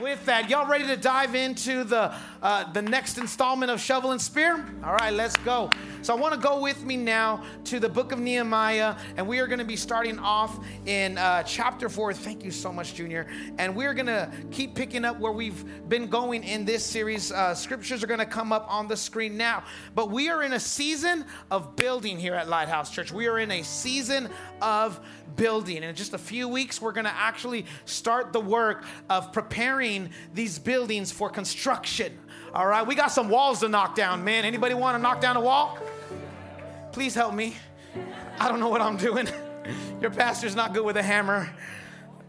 with that, y'all ready to dive into the uh, the next installment of Shovel and Spear? All right, let's go. So I want to go with me now to the book of Nehemiah, and we are going to be starting off in uh, chapter four. Thank you so much, Junior. And we're going to keep picking up where we've been going in this series. Uh, scriptures are going to come up on the screen now, but we are in a season of building here at Lighthouse Church. We are in a season of building. And in just a few weeks, we're going to actually start the work of preparing these buildings for construction. All right, we got some walls to knock down, man. Anybody want to knock down a wall? Please help me. I don't know what I'm doing. Your pastor's not good with a hammer.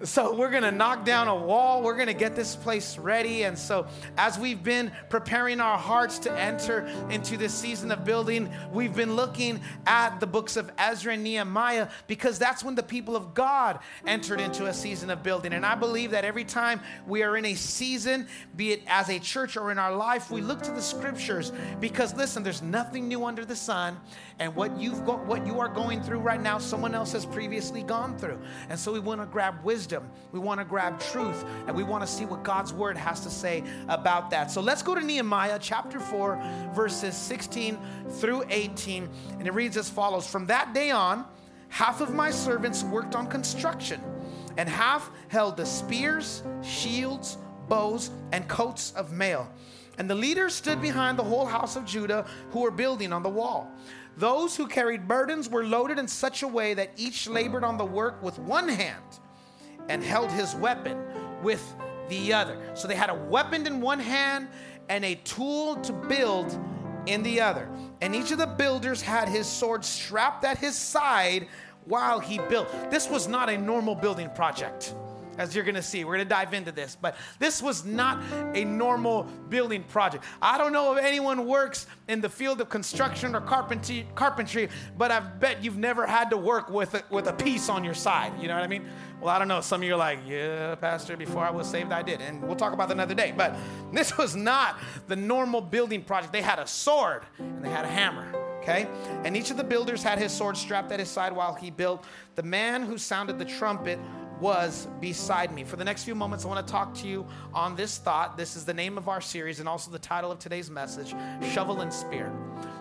So, we're gonna knock down a wall. We're gonna get this place ready. And so, as we've been preparing our hearts to enter into this season of building, we've been looking at the books of Ezra and Nehemiah because that's when the people of God entered into a season of building. And I believe that every time we are in a season, be it as a church or in our life, we look to the scriptures because listen, there's nothing new under the sun. And what you've got, what you are going through right now, someone else has previously gone through. And so, we wanna grab wisdom wisdom. We want to grab truth and we want to see what God's word has to say about that. So let's go to Nehemiah chapter 4, verses 16 through 18. And it reads as follows From that day on, half of my servants worked on construction, and half held the spears, shields, bows, and coats of mail. And the leaders stood behind the whole house of Judah who were building on the wall. Those who carried burdens were loaded in such a way that each labored on the work with one hand and held his weapon with the other. So they had a weapon in one hand and a tool to build in the other. And each of the builders had his sword strapped at his side while he built. This was not a normal building project as you're gonna see. We're gonna dive into this, but this was not a normal building project. I don't know if anyone works in the field of construction or carpentry, carpentry but I bet you've never had to work with a, with a piece on your side. You know what I mean? Well, I don't know. Some of you are like, yeah, Pastor, before I was saved, I did. And we'll talk about that another day. But this was not the normal building project. They had a sword and they had a hammer okay? And each of the builders had his sword strapped at his side while he built. The man who sounded the trumpet was beside me. For the next few moments, I want to talk to you on this thought. This is the name of our series and also the title of today's message Shovel and Spear.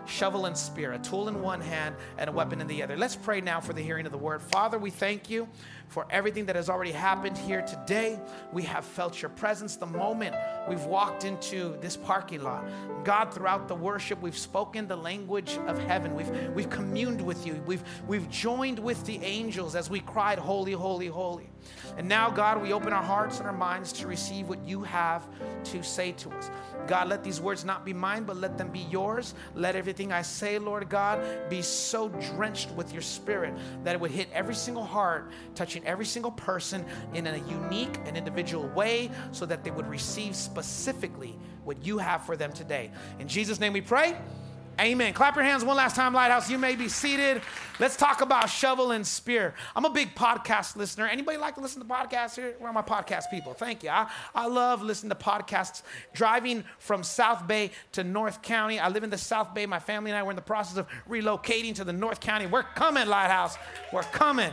Shovel and Spear, a tool in one hand and a weapon in the other. Let's pray now for the hearing of the word. Father, we thank you for everything that has already happened here today. We have felt your presence the moment we've walked into this parking lot. God, throughout the worship, we've spoken the language of heaven. We've, we've communed with you. We've, we've joined with the angels as we cried, Holy, holy, holy. And now, God, we open our hearts and our minds to receive what you have to say to us. God, let these words not be mine, but let them be yours. Let everything I say, Lord God, be so drenched with your spirit that it would hit every single heart, touching every single person in a unique and individual way so that they would receive specifically what you have for them today. In Jesus' name we pray. Amen. Clap your hands one last time, Lighthouse. You may be seated. Let's talk about shovel and spear. I'm a big podcast listener. Anybody like to listen to podcasts here? Where are my podcast people? Thank you. I, I love listening to podcasts. Driving from South Bay to North County. I live in the South Bay. My family and I were in the process of relocating to the North County. We're coming, Lighthouse. We're coming.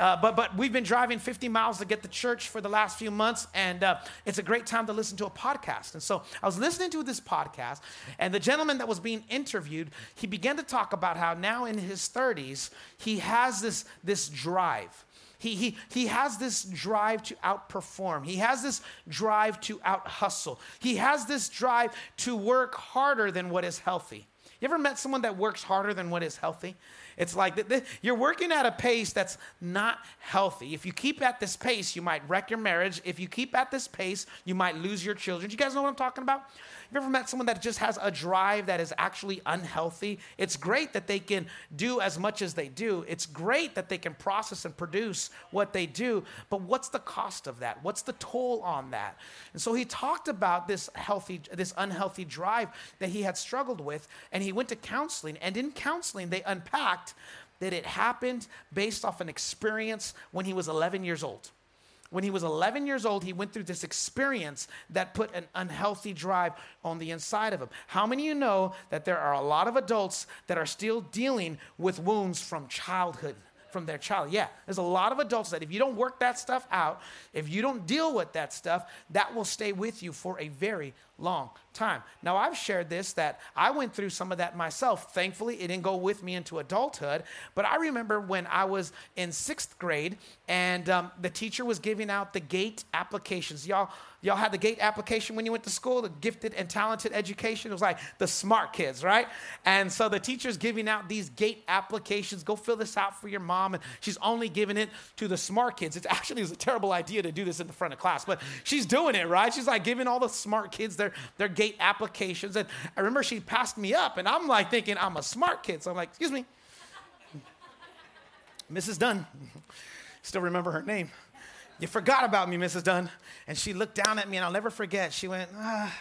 Uh, but, but we've been driving 50 miles to get to church for the last few months, and uh, it's a great time to listen to a podcast. And so I was listening to this podcast, and the gentleman that was being interviewed, he began to talk about how now in his 30s, he has this, this drive. He, he, he has this drive to outperform. He has this drive to out hustle. He has this drive to work harder than what is healthy. You ever met someone that works harder than what is healthy? It's like th- th- you're working at a pace that's not healthy. If you keep at this pace, you might wreck your marriage. If you keep at this pace, you might lose your children. Do you guys know what I'm talking about? you ever met someone that just has a drive that is actually unhealthy? It's great that they can do as much as they do. It's great that they can process and produce what they do, but what's the cost of that? What's the toll on that? And so he talked about this healthy, this unhealthy drive that he had struggled with, and he went to counseling. And in counseling, they unpacked that it happened based off an experience when he was 11 years old. When he was 11 years old, he went through this experience that put an unhealthy drive on the inside of him. How many of you know that there are a lot of adults that are still dealing with wounds from childhood? from their child. Yeah, there's a lot of adults that if you don't work that stuff out, if you don't deal with that stuff, that will stay with you for a very long time. Now, I've shared this that I went through some of that myself. Thankfully, it didn't go with me into adulthood. But I remember when I was in sixth grade and um, the teacher was giving out the GATE applications. Y'all, y'all had the GATE application when you went to school, the gifted and talented education. It was like the smart kids, right? And so the teacher's giving out these GATE applications. Go fill this out for your mom. And she's only giving it to the smart kids. It actually was a terrible idea to do this in the front of class, but she's doing it, right? She's like giving all the smart kids their, their GATE applications. And I remember she passed me up, and I'm like thinking I'm a smart kid. So I'm like, excuse me. Mrs. Dunn. Still remember her name. You forgot about me, Mrs. Dunn. And she looked down at me, and I'll never forget. She went, ah,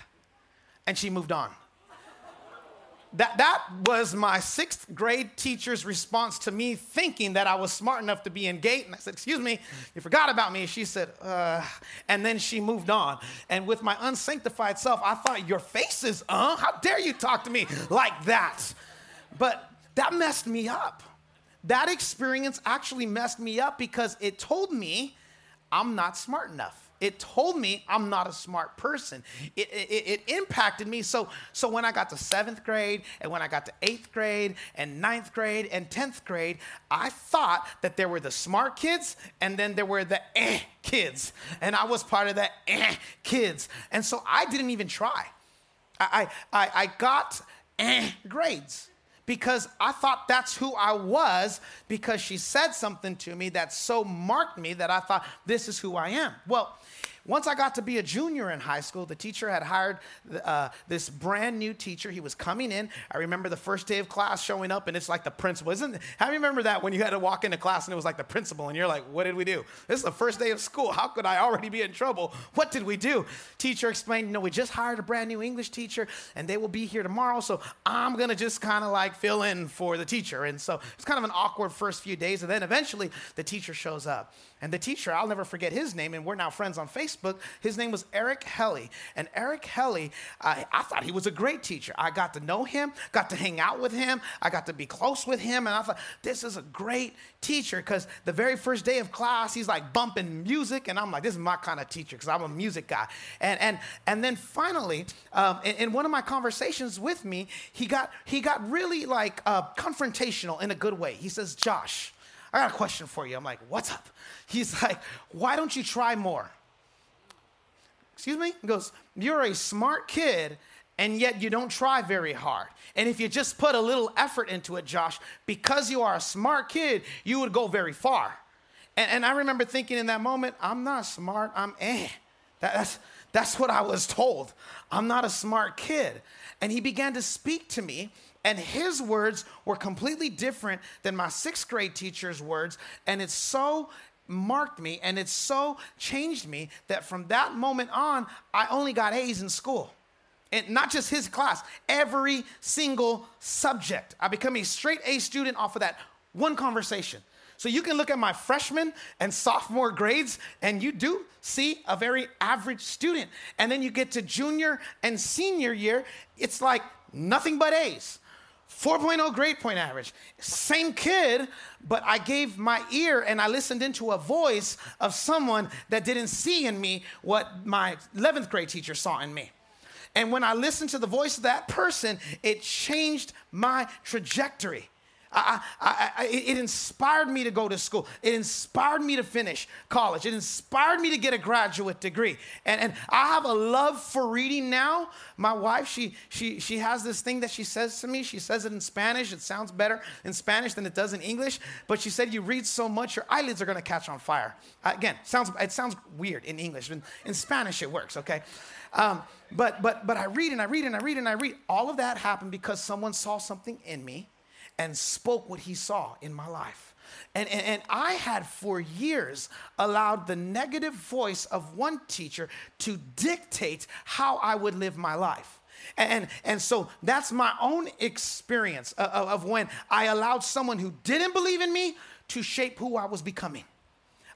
and she moved on. That, that was my sixth grade teacher's response to me thinking that I was smart enough to be in GATE. And I said, Excuse me, you forgot about me. she said, uh, and then she moved on. And with my unsanctified self, I thought, Your face is, uh, how dare you talk to me like that? But that messed me up. That experience actually messed me up because it told me I'm not smart enough it told me I'm not a smart person. It, it, it, impacted me. So, so when I got to seventh grade and when I got to eighth grade and ninth grade and 10th grade, I thought that there were the smart kids and then there were the eh kids. And I was part of the eh kids. And so I didn't even try. I, I, I got eh grades because I thought that's who I was because she said something to me that so marked me that I thought this is who I am. Well, once I got to be a junior in high school, the teacher had hired uh, this brand new teacher. He was coming in. I remember the first day of class showing up, and it's like the principal. Isn't how do you remember that when you had to walk into class and it was like the principal, and you're like, "What did we do? This is the first day of school. How could I already be in trouble? What did we do?" Teacher explained, "You know, we just hired a brand new English teacher, and they will be here tomorrow. So I'm gonna just kind of like fill in for the teacher." And so it's kind of an awkward first few days, and then eventually the teacher shows up. And the teacher, I'll never forget his name, and we're now friends on Facebook. His name was Eric Helly. And Eric Helly, I, I thought he was a great teacher. I got to know him, got to hang out with him, I got to be close with him, and I thought, this is a great teacher because the very first day of class, he's like bumping music, and I'm like, this is my kind of teacher because I'm a music guy. And, and, and then finally, um, in, in, one of my conversations with me, he got, he got really like uh, confrontational in a good way. He says, Josh, I got a question for you. I'm like, what's up? He's like, why don't you try more? Excuse me? He goes, you're a smart kid and yet you don't try very hard. And if you just put a little effort into it, Josh, because you are a smart kid, you would go very far. And, and I remember thinking in that moment, I'm not smart, I'm eh. That, that's, that's what I was told. I'm not a smart kid. And he began to speak to me and his words were completely different than my sixth grade teacher's words. And it so marked me and it so changed me that from that moment on, I only got A's in school. And not just his class, every single subject. I became a straight A student off of that one conversation. So you can look at my freshman and sophomore grades, and you do see a very average student. And then you get to junior and senior year, it's like nothing but A's. 4.0 grade point average. Same kid, but I gave my ear and I listened into a voice of someone that didn't see in me what my 11th grade teacher saw in me. And when I listened to the voice of that person, it changed my trajectory. I, I, I, it inspired me to go to school. It inspired me to finish college. It inspired me to get a graduate degree. And, and I have a love for reading now. My wife, she, she, she has this thing that she says to me. She says it in Spanish. It sounds better in Spanish than it does in English. But she said, You read so much, your eyelids are going to catch on fire. Again, sounds, it sounds weird in English. In, in Spanish, it works, okay? Um, but, but, but I read and I read and I read and I read. All of that happened because someone saw something in me and spoke what he saw in my life. And, and, and, I had for years allowed the negative voice of one teacher to dictate how I would live my life. And, and so that's my own experience of, of when I allowed someone who didn't believe in me to shape who I was becoming.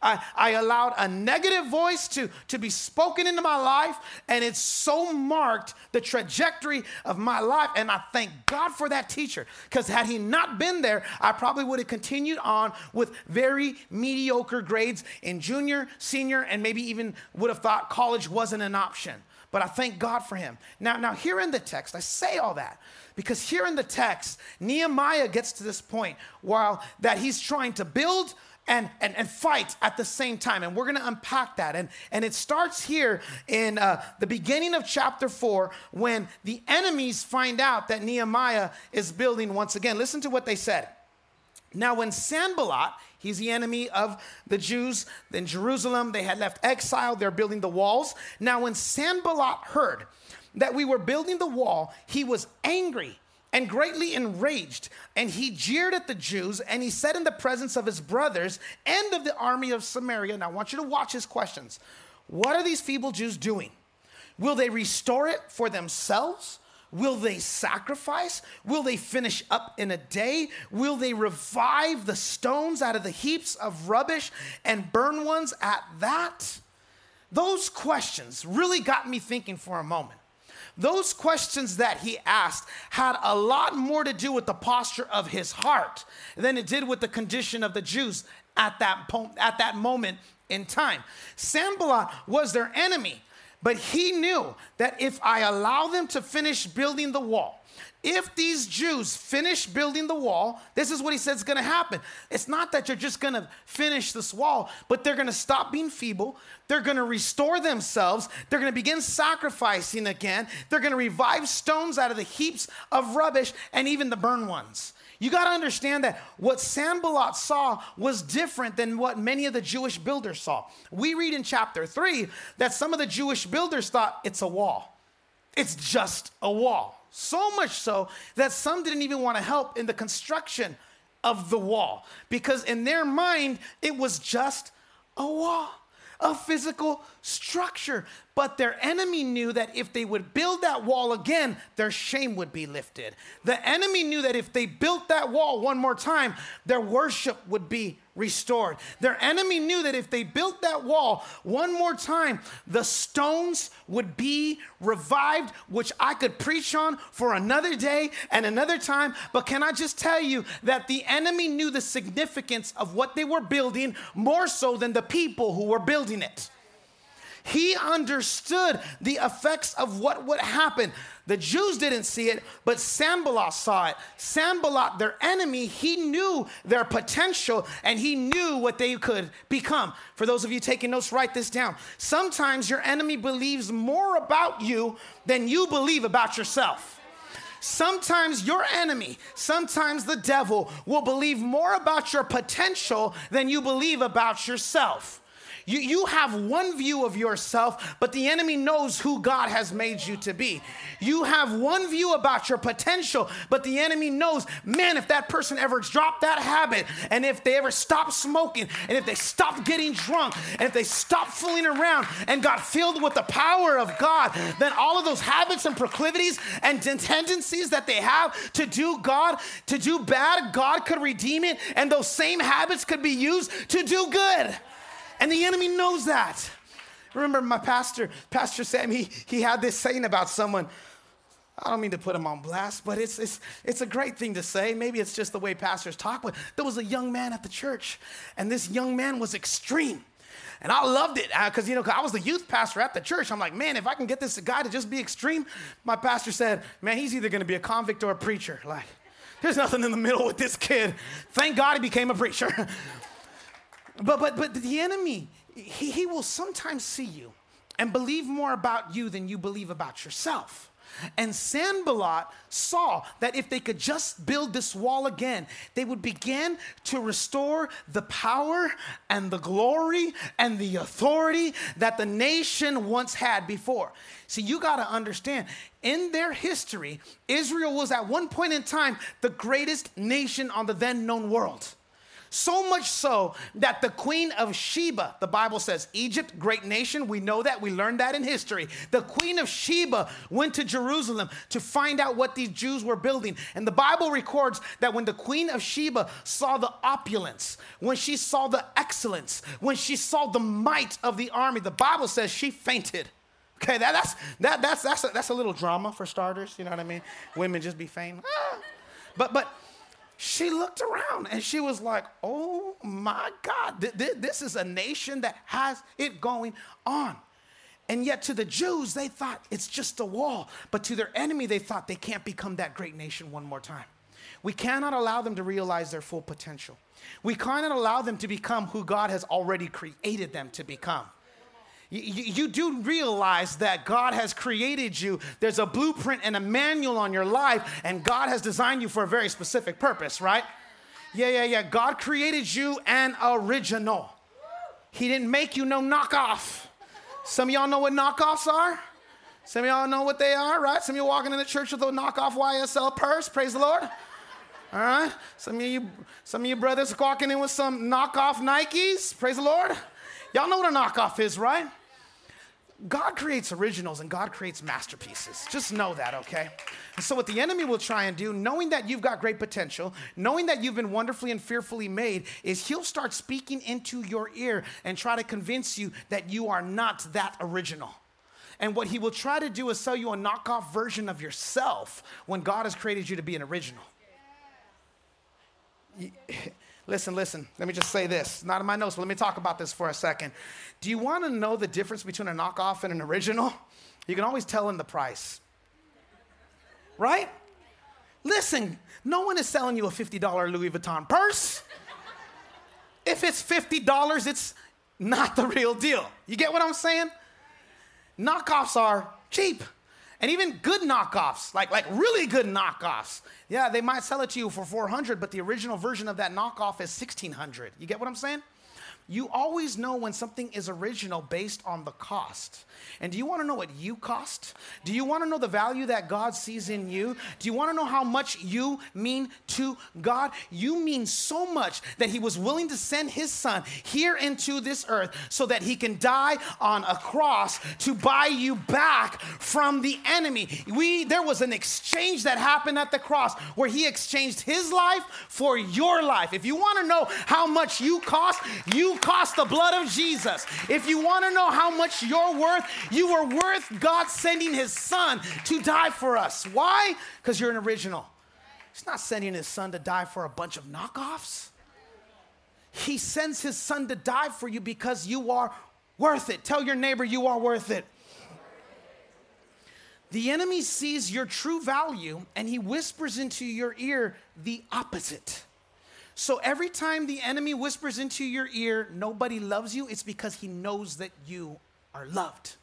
I, I allowed a negative voice to, to be spoken into my life, and it so marked the trajectory of my life. And I thank God for that teacher, because had he not been there, I probably would have continued on with very mediocre grades in junior, senior, and maybe even would have thought college wasn't an option. But I thank God for him. Now, now here in the text, I say all that because here in the text, Nehemiah gets to this point while that he's trying to build and, and, and fight at the same time. And we're going to unpack that. And, and it starts here in uh, the beginning of chapter 4 when the enemies find out that Nehemiah is building once again. Listen to what they said. Now, when Sanballat, he's the enemy of the Jews in Jerusalem, they had left exile, they're building the walls. Now, when Sanballat heard that we were building the wall, he was angry and greatly enraged. And he jeered at the Jews, and he said in the presence of his brothers and of the army of Samaria, Now I want you to watch his questions. What are these feeble Jews doing? Will they restore it for themselves? Will they sacrifice? Will they finish up in a day? Will they revive the stones out of the heaps of rubbish and burn ones at that? Those questions really got me thinking for a moment. Those questions that he asked had a lot more to do with the posture of his heart than it did with the condition of the Jews at that, po- at that moment in time. Sanballat was their enemy, but he knew that if I allow them to finish building the wall, if these Jews finish building the wall, this is what he says is going to happen. It's not that you're just going to finish this wall, but they're going to stop being feeble. They're going to restore themselves. They're going to begin sacrificing again. They're going to revive stones out of the heaps of rubbish and even the burned ones. You got to understand that what Sanballat saw was different than what many of the Jewish builders saw. We read in chapter 3 that some of the Jewish builders thought it's a wall. It's just a wall. So much so that some didn't even want to help in the construction of the wall because in their mind, it was just a wall, a physical structure. But their enemy knew that if they would build that wall again, their shame would be lifted. The enemy knew that if they built that wall one more time, their worship would be restored. Their enemy knew that if they built that wall one more time, the stones would be revived, which I could preach on for another day and another time. But can I just tell you that the enemy knew the significance of what they were building more so than the people who were building it? He understood the effects of what would happen. The Jews didn't see it, but Sanballat saw it. Sanballat, their enemy, he knew their potential and he knew what they could become. For those of you taking notes, write this down. Sometimes your enemy believes more about you than you believe about yourself. Sometimes your enemy, sometimes the devil, will believe more about your potential than you believe about yourself. You, you have one view of yourself, but the enemy knows who God has made you to be. You have one view about your potential, but the enemy knows, man, if that person ever dropped that habit, and if they ever stopped smoking, and if they stopped getting drunk, and if they stopped fooling around and got filled with the power of God, then all of those habits and proclivities and tendencies that they have to do God, to do bad, God could redeem it, and those same habits could be used to do good. And the enemy knows that. Remember my pastor, Pastor Sam, he, he had this saying about someone. I don't mean to put him on blast, but it's, it's, it's a great thing to say. Maybe it's just the way pastors talk, but there was a young man at the church, and this young man was extreme. And I loved it because, uh, you know, I was the youth pastor at the church. I'm like, man, if I can get this guy to just be extreme, my pastor said, man, he's either going to be a convict or a preacher. Like, There's nothing in the middle with this kid. Thank God he became a preacher. but but but the enemy, he, he will sometimes see you and believe more about you than you believe about yourself. And Sanballat saw that if they could just build this wall again, they would begin to restore the power and the glory and the authority that the nation once had before. See, you got to understand, in their history, Israel was at one point in time the greatest nation on the then known world. So much so that the queen of Sheba, the Bible says, Egypt, great nation, we know that, we learned that in history. The queen of Sheba went to Jerusalem to find out what these Jews were building. And the Bible records that when the queen of Sheba saw the opulence, when she saw the excellence, when she saw the might of the army, the Bible says she fainted. Okay, that, that's, that, that's, that's, a, that's a little drama for starters, you know what I mean? Women just be fainting. Ah. But, but, she looked around and she was like, oh my God, th- th- this is a nation that has it going on. And yet, to the Jews, they thought it's just a wall. But to their enemy, they thought they can't become that great nation one more time. We cannot allow them to realize their full potential. We cannot allow them to become who God has already created them to become you, do realize that God has created you. There's a blueprint and a manual on your life, and God has designed you for a very specific purpose, right? Yeah, yeah, yeah. God created you an original. He didn't make you no knockoff. Some of y'all know what knockoffs are. Some of y'all know what they are, right? Some of you walking in the church with a knockoff YSL purse. Praise the Lord. All right. Some of you, some of you brothers walking in with some knockoff Nikes. Praise the Lord. Y'all know what a knockoff is, right? God creates originals and God creates masterpieces. Just know that, okay? And so, what the enemy will try and do, knowing that you've got great potential, knowing that you've been wonderfully and fearfully made, is he'll start speaking into your ear and try to convince you that you are not that original. And what he will try to do is sell you a knockoff version of yourself when God has created you to be an original. Listen, listen, let me just say this. Not in my notes, but let me talk about this for a second. Do you want to know the difference between a knockoff and an original? You can always tell in the price. Right? Listen, no one is selling you a $50 Louis Vuitton purse. If it's $50, it's not the real deal. You get what I'm saying? Knockoffs are cheap. And even good knockoffs, like, like really good knockoffs. Yeah, they might sell it to you for 400, but the original version of that knockoff is 1600. You get what I'm saying? You always know when something is original based on the cost. And do you want to know what you cost? Do you want to know the value that God sees in you? Do you want to know how much you mean to God? You mean so much that He was willing to send His Son here into this earth so that He can die on a cross to buy you back from the enemy. We there was an exchange that happened at the cross where He exchanged His life for your life. If you want to know how much you cost, you cost the blood of Jesus. If you want to know how much you're worth, you were worth God sending his son to die for us. Why? Because you're an original. He's not sending his son to die for a bunch of knockoffs. He sends his son to die for you because you are worth it. Tell your neighbor you are worth it. The enemy sees your true value and he whispers into your ear the opposite. So every time the enemy whispers into your ear, nobody loves you, it's because he knows that you are loved.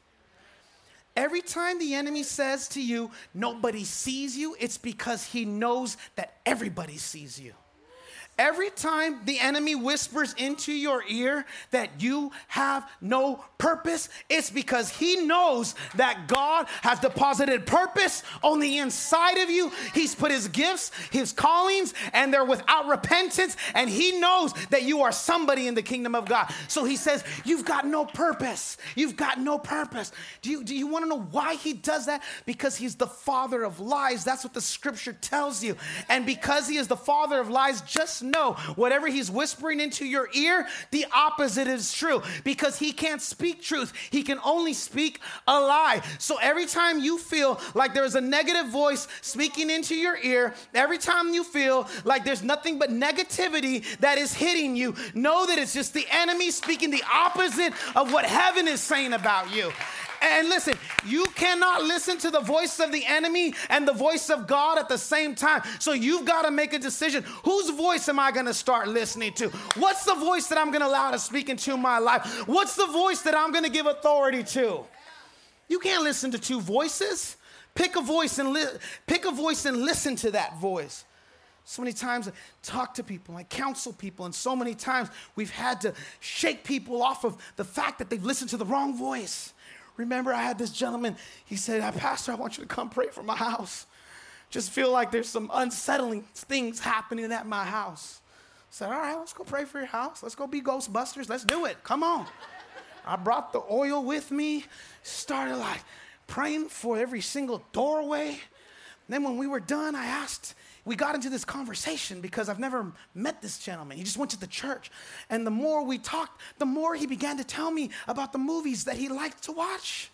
Every time the enemy says to you, nobody sees you, it's because he knows that everybody sees you. Every time the enemy whispers into your ear that you have no purpose, it's because he knows that God has deposited purpose on the inside of you. He's put his gifts, his callings, and they're without repentance. And he knows that you are somebody in the kingdom of God. So he says, You've got no purpose. You've got no purpose. Do you, do you want to know why he does that? Because he's the father of lies. That's what the scripture tells you. And because he is the father of lies, just know whatever he's whispering into your ear, the opposite is true because he can't speak truth. He can only speak a lie. So every time you feel like there's a negative voice speaking into your ear, every time you feel like there's nothing but negativity that is hitting you, know that it's just the enemy speaking the opposite of what heaven is saying about you. And listen, you cannot listen to the voice of the enemy and the voice of God at the same time. So you've got to make a decision. Whose voice am I going to start listening to? What's the voice that I'm going to allow to speak into my life? What's the voice that I'm going to give authority to? You can't listen to two voices. Pick a voice and li- pick a voice and listen to that voice. So many times I talk to people, I counsel people, and so many times we've had to shake people off of the fact that they've listened to the wrong voice. Remember, I had this gentleman, he said, uh, Pastor, I want you to come pray for my house. Just feel like there's some unsettling things happening at my house. I said, All right, let's go pray for your house. Let's go be Ghostbusters. Let's do it. Come on. I brought the oil with me, started like praying for every single doorway. Then when we were done, I asked, we got into this conversation because I've never met this gentleman. He just went to the church. And the more we talked, the more he began to tell me about the movies that he liked to watch.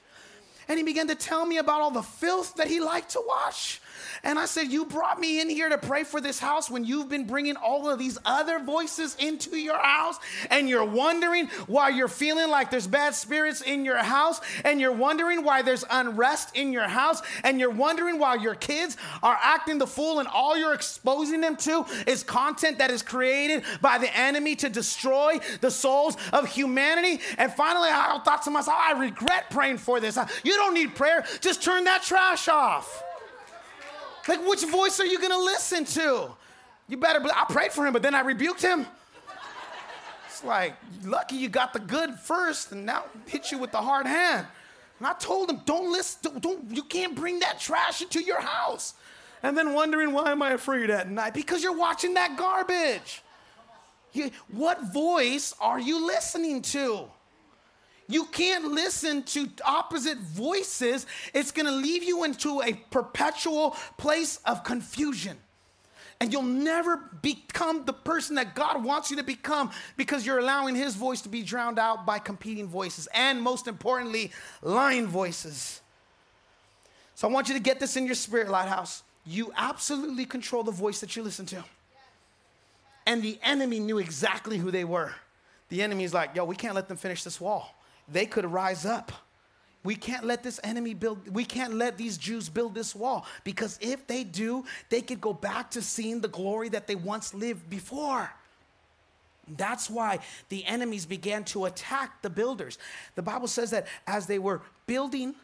And he began to tell me about all the filth that he liked to watch. And I said, You brought me in here to pray for this house when you've been bringing all of these other voices into your house, and you're wondering why you're feeling like there's bad spirits in your house, and you're wondering why there's unrest in your house, and you're wondering why your kids are acting the fool, and all you're exposing them to is content that is created by the enemy to destroy the souls of humanity. And finally, I thought to myself, I regret praying for this. You don't need prayer, just turn that trash off. Like, which voice are you gonna listen to? You better, I prayed for him, but then I rebuked him. It's like, lucky you got the good first, and now hit you with the hard hand. And I told him, don't listen, don't, you can't bring that trash into your house. And then wondering, why am I afraid at night? Because you're watching that garbage. You, what voice are you listening to? You can't listen to opposite voices. It's going to leave you into a perpetual place of confusion. And you'll never become the person that God wants you to become because you're allowing His voice to be drowned out by competing voices and, most importantly, lying voices. So I want you to get this in your spirit, Lighthouse. You absolutely control the voice that you listen to. And the enemy knew exactly who they were. The enemy's like, yo, we can't let them finish this wall they could rise up. We can't let this enemy build, we can't let these Jews build this wall because if they do, they could go back to seeing the glory that they once lived before. That's why the enemies began to attack the builders. The Bible says that as they were building,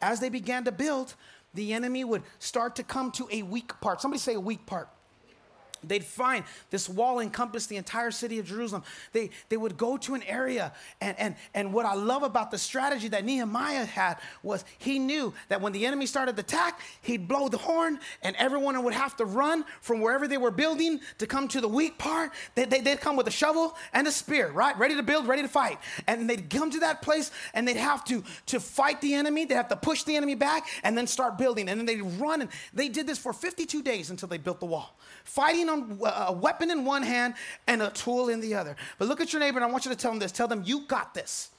as they began to build, the enemy would start to come to a weak part. Somebody say a weak part. They'd find this wall encompassed the entire city of Jerusalem. They, they would go to an area. And, and, and what I love about the strategy that Nehemiah had was he knew that when the enemy started the attack, he'd blow the horn and everyone would have to run from wherever they were building to come to the weak part. They, they, would come with a shovel and a spear, right? Ready to build, ready to fight. And they'd come to that place and they'd have to, to fight the enemy. They'd have to push the enemy back and then start building. And then they'd run. And they did this for 52 days until they built the wall. Fighting a weapon in one hand and a tool in the other. But look at your neighbor and I want you to tell them this. Tell them, you got this.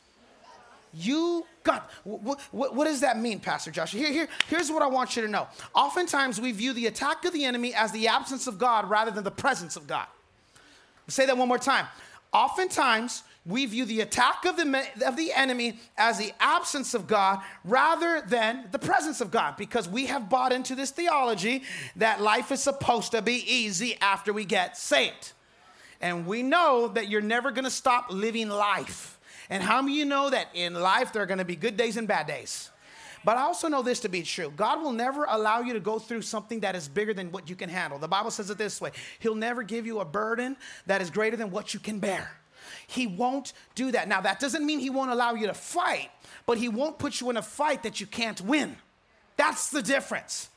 You got. What, what, what, does that mean, Pastor Josh? Here, here, here's what I want you to know. Oftentimes, we view the attack of the enemy as the absence of God rather than the presence of God. say that one more time. Oftentimes, we view the attack of the, of the enemy as the absence of God rather than the presence of God because we have bought into this theology that life is supposed to be easy after we get saved. And we know that you're never going to stop living life. And how many of you know that in life there are going to be good days and bad days? But I also know this to be true God will never allow you to go through something that is bigger than what you can handle. The Bible says it this way He'll never give you a burden that is greater than what you can bear. He won't do that. Now, that doesn't mean he won't allow you to fight, but he won't put you in a fight that you can't win. That's the difference.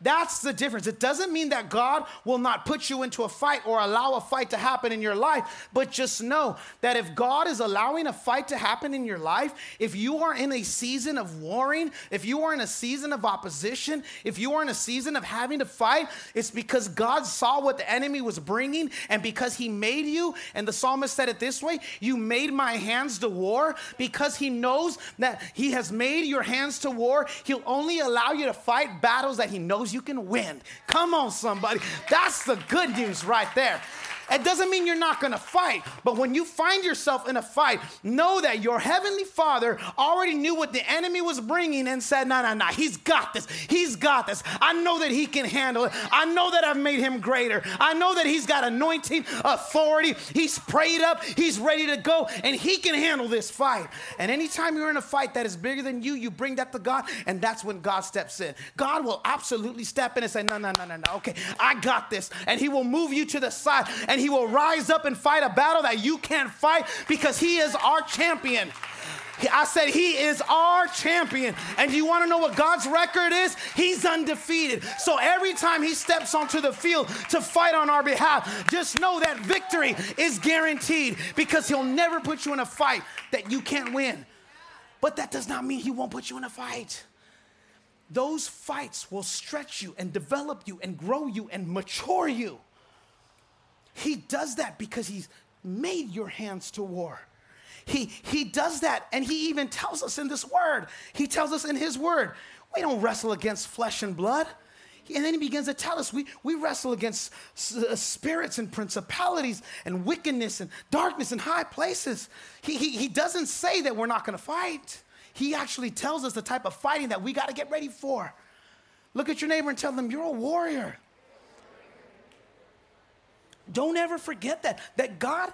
That's the difference. It doesn't mean that God will not put you into a fight or allow a fight to happen in your life, but just know that if God is allowing a fight to happen in your life, if you are in a season of warring, if you are in a season of opposition, if you are in a season of having to fight, it's because God saw what the enemy was bringing and because he made you. And the psalmist said it this way You made my hands to war because he knows that he has made your hands to war. He'll only allow you to fight battles that he knows knows you can win. Come on, somebody. That's the good news right there. It doesn't mean you're not gonna fight, but when you find yourself in a fight, know that your heavenly Father already knew what the enemy was bringing and said, No, no, no, he's got this. He's got this. I know that he can handle it. I know that I've made him greater. I know that he's got anointing, authority. He's prayed up, he's ready to go, and he can handle this fight. And anytime you're in a fight that is bigger than you, you bring that to God, and that's when God steps in. God will absolutely step in and say, No, no, no, no, no. Okay, I got this. And he will move you to the side and he will rise up and fight a battle that you can't fight because he is our champion. I said, He is our champion. And you want to know what God's record is? He's undefeated. So every time He steps onto the field to fight on our behalf, just know that victory is guaranteed because He'll never put you in a fight that you can't win. But that does not mean He won't put you in a fight. Those fights will stretch you and develop you and grow you and mature you. He does that because He's made your hands to war. He, he does that, and He even tells us in this word. He tells us in His word, we don't wrestle against flesh and blood. And then he begins to tell us we, we wrestle against uh, spirits and principalities and wickedness and darkness and high places. He, he, he doesn't say that we're not going to fight. He actually tells us the type of fighting that we got to get ready for. Look at your neighbor and tell them, You're a warrior. Don't ever forget that. That God,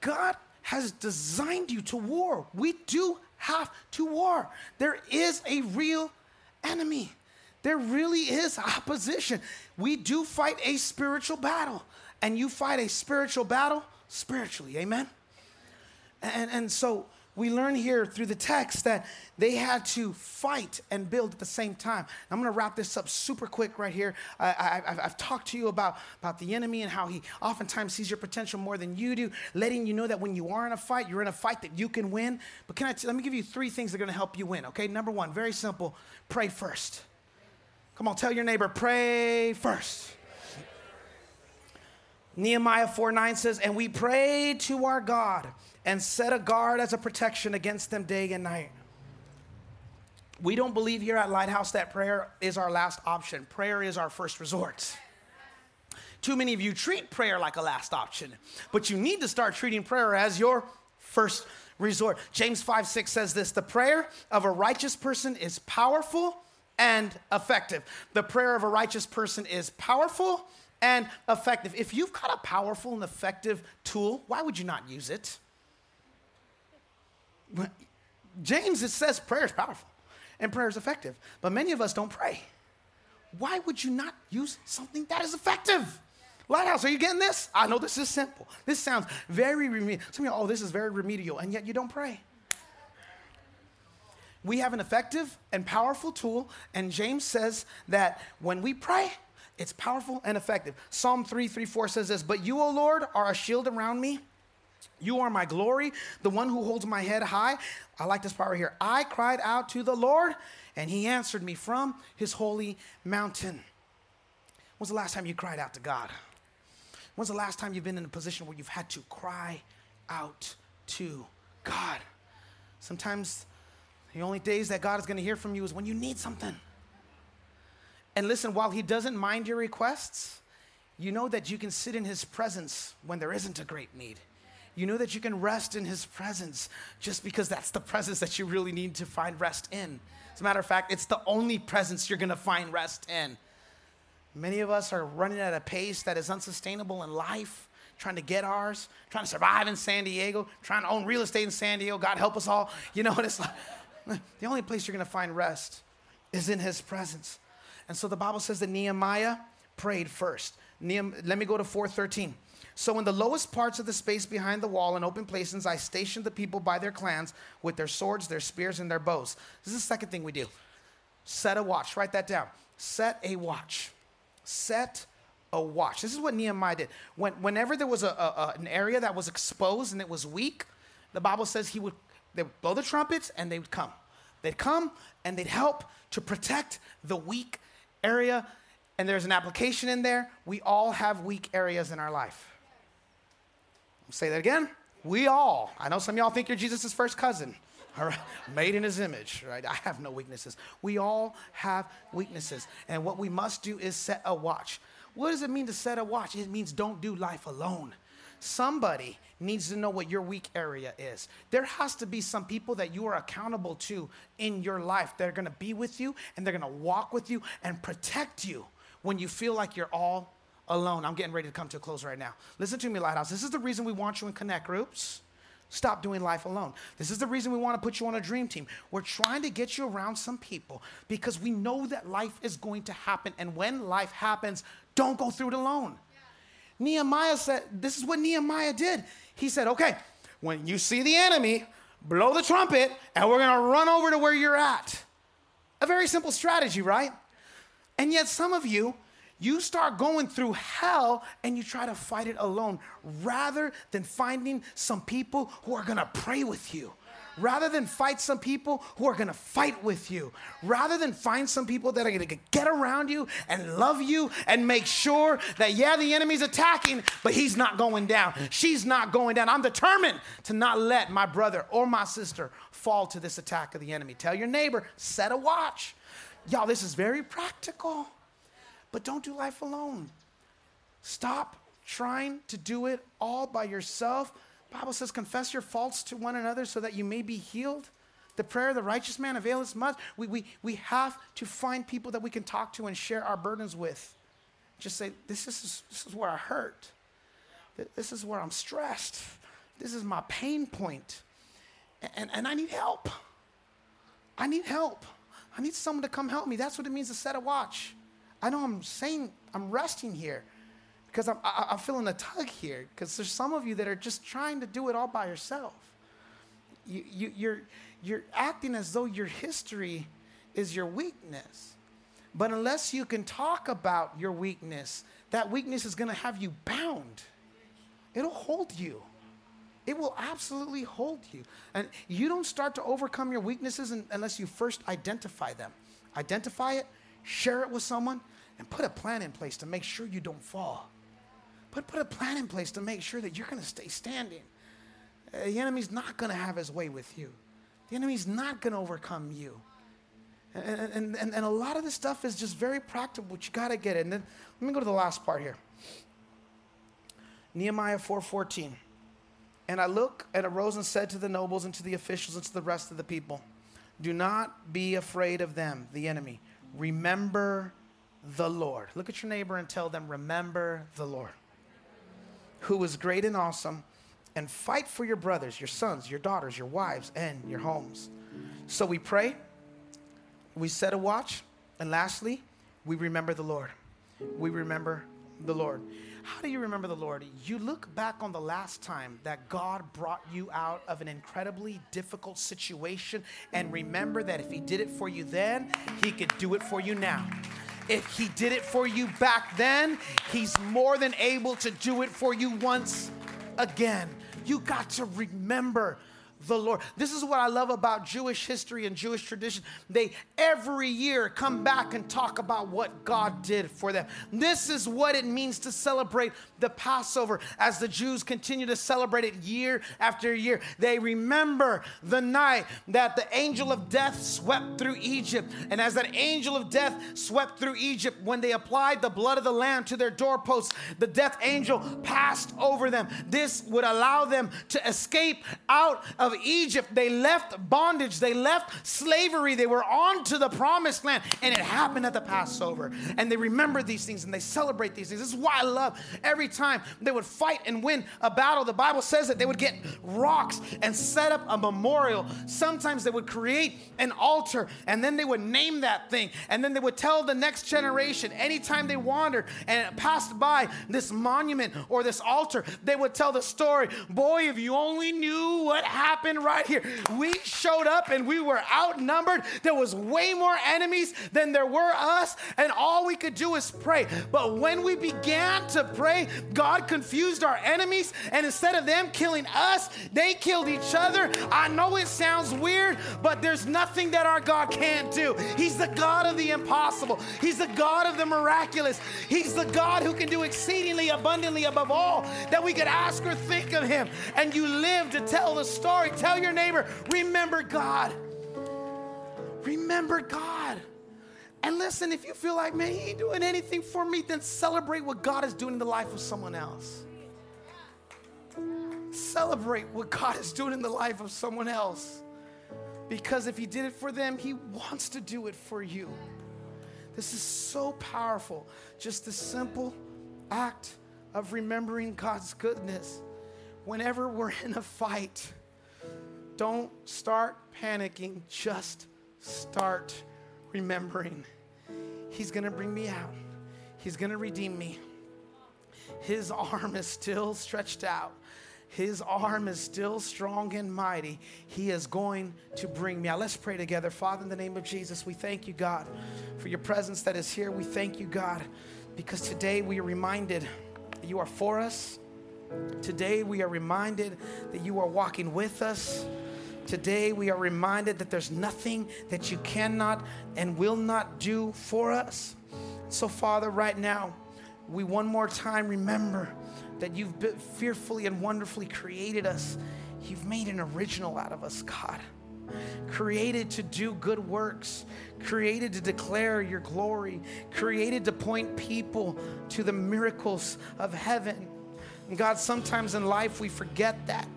God has designed you to war. We do have to war. There is a real enemy. There really is opposition. We do fight a spiritual battle, and you fight a spiritual battle spiritually. Amen? And, and so we learn here through the text that they had to fight and build at the same time. I'm going to wrap this up super quick right here. I, have talked to you about, about the enemy and how he oftentimes sees your potential more than you do, letting you know that when you are in a fight, you're in a fight that you can win. But can I t- let me give you three things that are going to help you win, okay? Number one, very simple pray first. Come on, tell your neighbor, pray first. Nehemiah 4 9 says, And we prayed to our God and set a guard as a protection against them day and night. We don't believe here at Lighthouse that prayer is our last option. Prayer is our first resort. Too many of you treat prayer like a last option, but you need to start treating prayer as your first resort. James 5 6 says this The prayer of a righteous person is powerful and effective. The prayer of a righteous person is powerful and effective. If you've got a powerful and effective tool, why would you not use it? James, it says prayer is powerful and prayer is effective, but many of us don't pray. Why would you not use something that is effective? Lighthouse, are you getting this? I know this is simple. This sounds very remedial. Some of you, oh, this is very remedial, and yet you don't pray. We have an effective and powerful tool, and James says that when we pray, it's powerful and effective. Psalm 3 3 4 says this, But you, O Lord, are a shield around me you are my glory, the one who holds my head high. I like this part right here. I cried out to the Lord, and he answered me from his holy mountain. When's the last time you cried out to God? When's the last time you've been in a position where you've had to cry out to God? Sometimes the only days that God is going to hear from you is when you need something. And listen, while he doesn't mind your requests, you know that you can sit in his presence when there isn't a great need you know that you can rest in his presence just because that's the presence that you really need to find rest in. As a matter of fact, it's the only presence you're gonna find rest in. Many of us are running at a pace that is unsustainable in life, trying to get ours, trying to survive in San Diego, trying to own real estate in San Diego. God help us all. You know what it's like? The only place you're gonna find rest is in his presence. And so the Bible says that Nehemiah prayed first. Nehem- let me go to 413. So, in the lowest parts of the space behind the wall and open places, I stationed the people by their clans with their swords, their spears, and their bows. This is the second thing we do set a watch. Write that down. Set a watch. Set a watch. This is what Nehemiah did. When, whenever there was a, a, an area that was exposed and it was weak, the Bible says he would they would blow the trumpets and they would come. They'd come and they'd help to protect the weak area. And there's an application in there. We all have weak areas in our life. Say that again. We all. I know some y'all think you're Jesus' first cousin. All right, made in his image, right? I have no weaknesses. We all have weaknesses. And what we must do is set a watch. What does it mean to set a watch? It means don't do life alone. Somebody needs to know what your weak area is. There has to be some people that you are accountable to in your life that are gonna be with you and they're gonna walk with you and protect you when you feel like you're all alone. I'm getting ready to come to a close right now. Listen to me, Lighthouse. This is the reason we want you in connect groups. Stop doing life alone. This is the reason we want to put you on a dream team. We're trying to get you around some people because we know that life is going to happen. And when life happens, don't go through it alone. Nehemiah said, This is what Nehemiah did. He said, Okay, when you see the enemy, blow the trumpet, and we're to run over to where you're at. A very simple strategy, right? And yet, some of you, you start going through hell and you try to fight it alone rather than finding some people who are gonna pray with you. Rather than fight some people who are gonna fight with you, rather than find some people that are gonna get around you and love you and make sure that, yeah, the enemy's attacking, but he's not going down. She's not going down. I'm determined to not let my brother or my sister fall to this attack of the enemy. Tell your neighbor, set a watch. Y'all, this is very practical. But don't do life alone. Stop trying to do it all by yourself. Bible says, confess your faults to one another so that you may be healed. The prayer of the righteous man availeth much. We, we, we have to find people that we can talk to and share our burdens with. Just say, this is, this is where I hurt. This is where I'm stressed. This is my pain point. And, and I need help. I need help. I need someone to come help me. That's what it means to set a watch. I know I'm saying, I'm resting here because I'm, I, am i am feeling a tug here because there's some of you that are just trying to do it all by yourself. You, you, you're, you're acting as though your history is your weakness. But unless you can talk about your weakness, that weakness is going to have you bound. It'll hold you. It will absolutely hold you. And you don't start to overcome your weaknesses unless you first identify them. Identify it, share it with someone, and put a plan in place to make sure you don't fall. Put, put a plan in place to make sure that you're going to stay standing. Uh, the enemy's not going to have his way with you, the enemy's not going to overcome you. And, and, and, a lot of this stuff is just very practical, but you got to get it. And then let me go to the last part here. Nehemiah 4:14. And I looked and arose and said to the nobles and to the officials and to the rest of the people, Do not be afraid of them, the enemy. Remember the Lord. Look at your neighbor and tell them, Remember the Lord, who is great and awesome, and fight for your brothers, your sons, your daughters, your wives, and your homes. So we pray, we set a watch, and lastly, we remember the Lord. We remember the Lord. How do you remember the Lord? You look back on the last time that God brought you out of an incredibly difficult situation and remember that if He did it for you then, He could do it for you now. If He did it for you back then, He's more than able to do it for you once again. You got to remember the Lord. This is what I love about Jewish history and Jewish tradition. They every year come back and talk about what God did for them. This is what it means to celebrate the Passover as the Jews continue to celebrate it year after year. They remember the night that the angel of death swept through Egypt. And as that angel of death swept through Egypt, when they applied the blood of the lamb to their doorposts, the death angel passed over them. This would allow them to escape out of Egypt. They left bondage, they left slavery, they were on to the promised land. And it happened at the Passover. And they remember these things and they celebrate these things. This is why I love every time they would fight and win a battle. The Bible says that they would get rocks and set up a memorial. Sometimes they would create an altar and then they would name that thing. And then they would tell the next generation anytime they wandered and passed by this monument or this altar, they would tell the story. Boy, if you only knew what happened happened right here. We showed up and we were outnumbered. There was way more enemies than there were us, and all we could do is pray. But when we began to pray, God confused our enemies, and instead of them killing us, they killed each other. I know it sounds weird, but there's nothing that our God can't do. He's the God of the impossible, He's the God of the miraculous. He's the God who can do exceedingly abundantly above all that we could ask or think of Him. And you live to tell the story. Tell your neighbor, remember God. Remember God. And listen, if you feel like, man, he ain't doing anything for me, then celebrate what God is doing in the life of someone else. Celebrate what God is doing in the life of someone else. Because if he did it for them, he wants to do it for you. This is so powerful. Just the simple act of remembering God's goodness. Whenever we're in a fight, don't start panicking, just start remembering. He's gonna bring me out, He's gonna redeem me. His arm is still stretched out. His arm is still strong and mighty. He is going to bring me out. Let's pray together. Father, in the name of Jesus, we thank you, God, for your presence that is here. We thank you, God, because today we are reminded that you are for us. Today we are reminded that you are walking with us. Today we are reminded that there's nothing that you cannot and will not do for us. So, Father, right now, we one more time remember that you've fearfully and wonderfully created us. You've made an original out of us, God. Created to do good works, created to declare your glory, created to point people to the miracles of heaven. And God, sometimes in life we forget that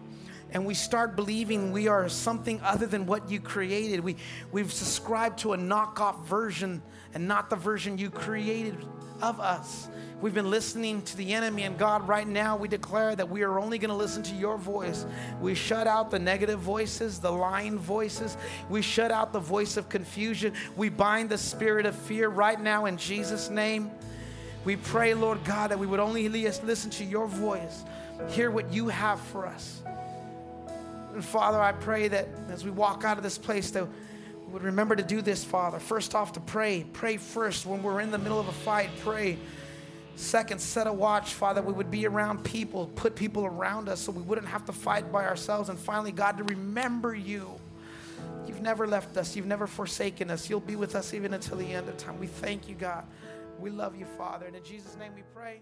and we start believing we are something other than what you created. We, we've subscribed to a knockoff version and not the version you created of us. We've been listening to the enemy, and God, right now, we declare that we are only going to listen to your voice. We shut out the negative voices, the lying voices. We shut out the voice of confusion. We bind the spirit of fear right now in Jesus' name. We pray, Lord God, that we would only listen to your voice, hear what you have for us. And Father, I pray that as we walk out of this place, that we would remember to do this, Father. First off, to pray. Pray first when we're in the middle of a fight. Pray. Second, set a watch, Father. We would be around people, put people around us so we wouldn't have to fight by ourselves. And finally, God, to remember you. You've never left us, you've never forsaken us. You'll be with us even until the end of time. We thank you, God. We love you, Father. And in Jesus' name we pray.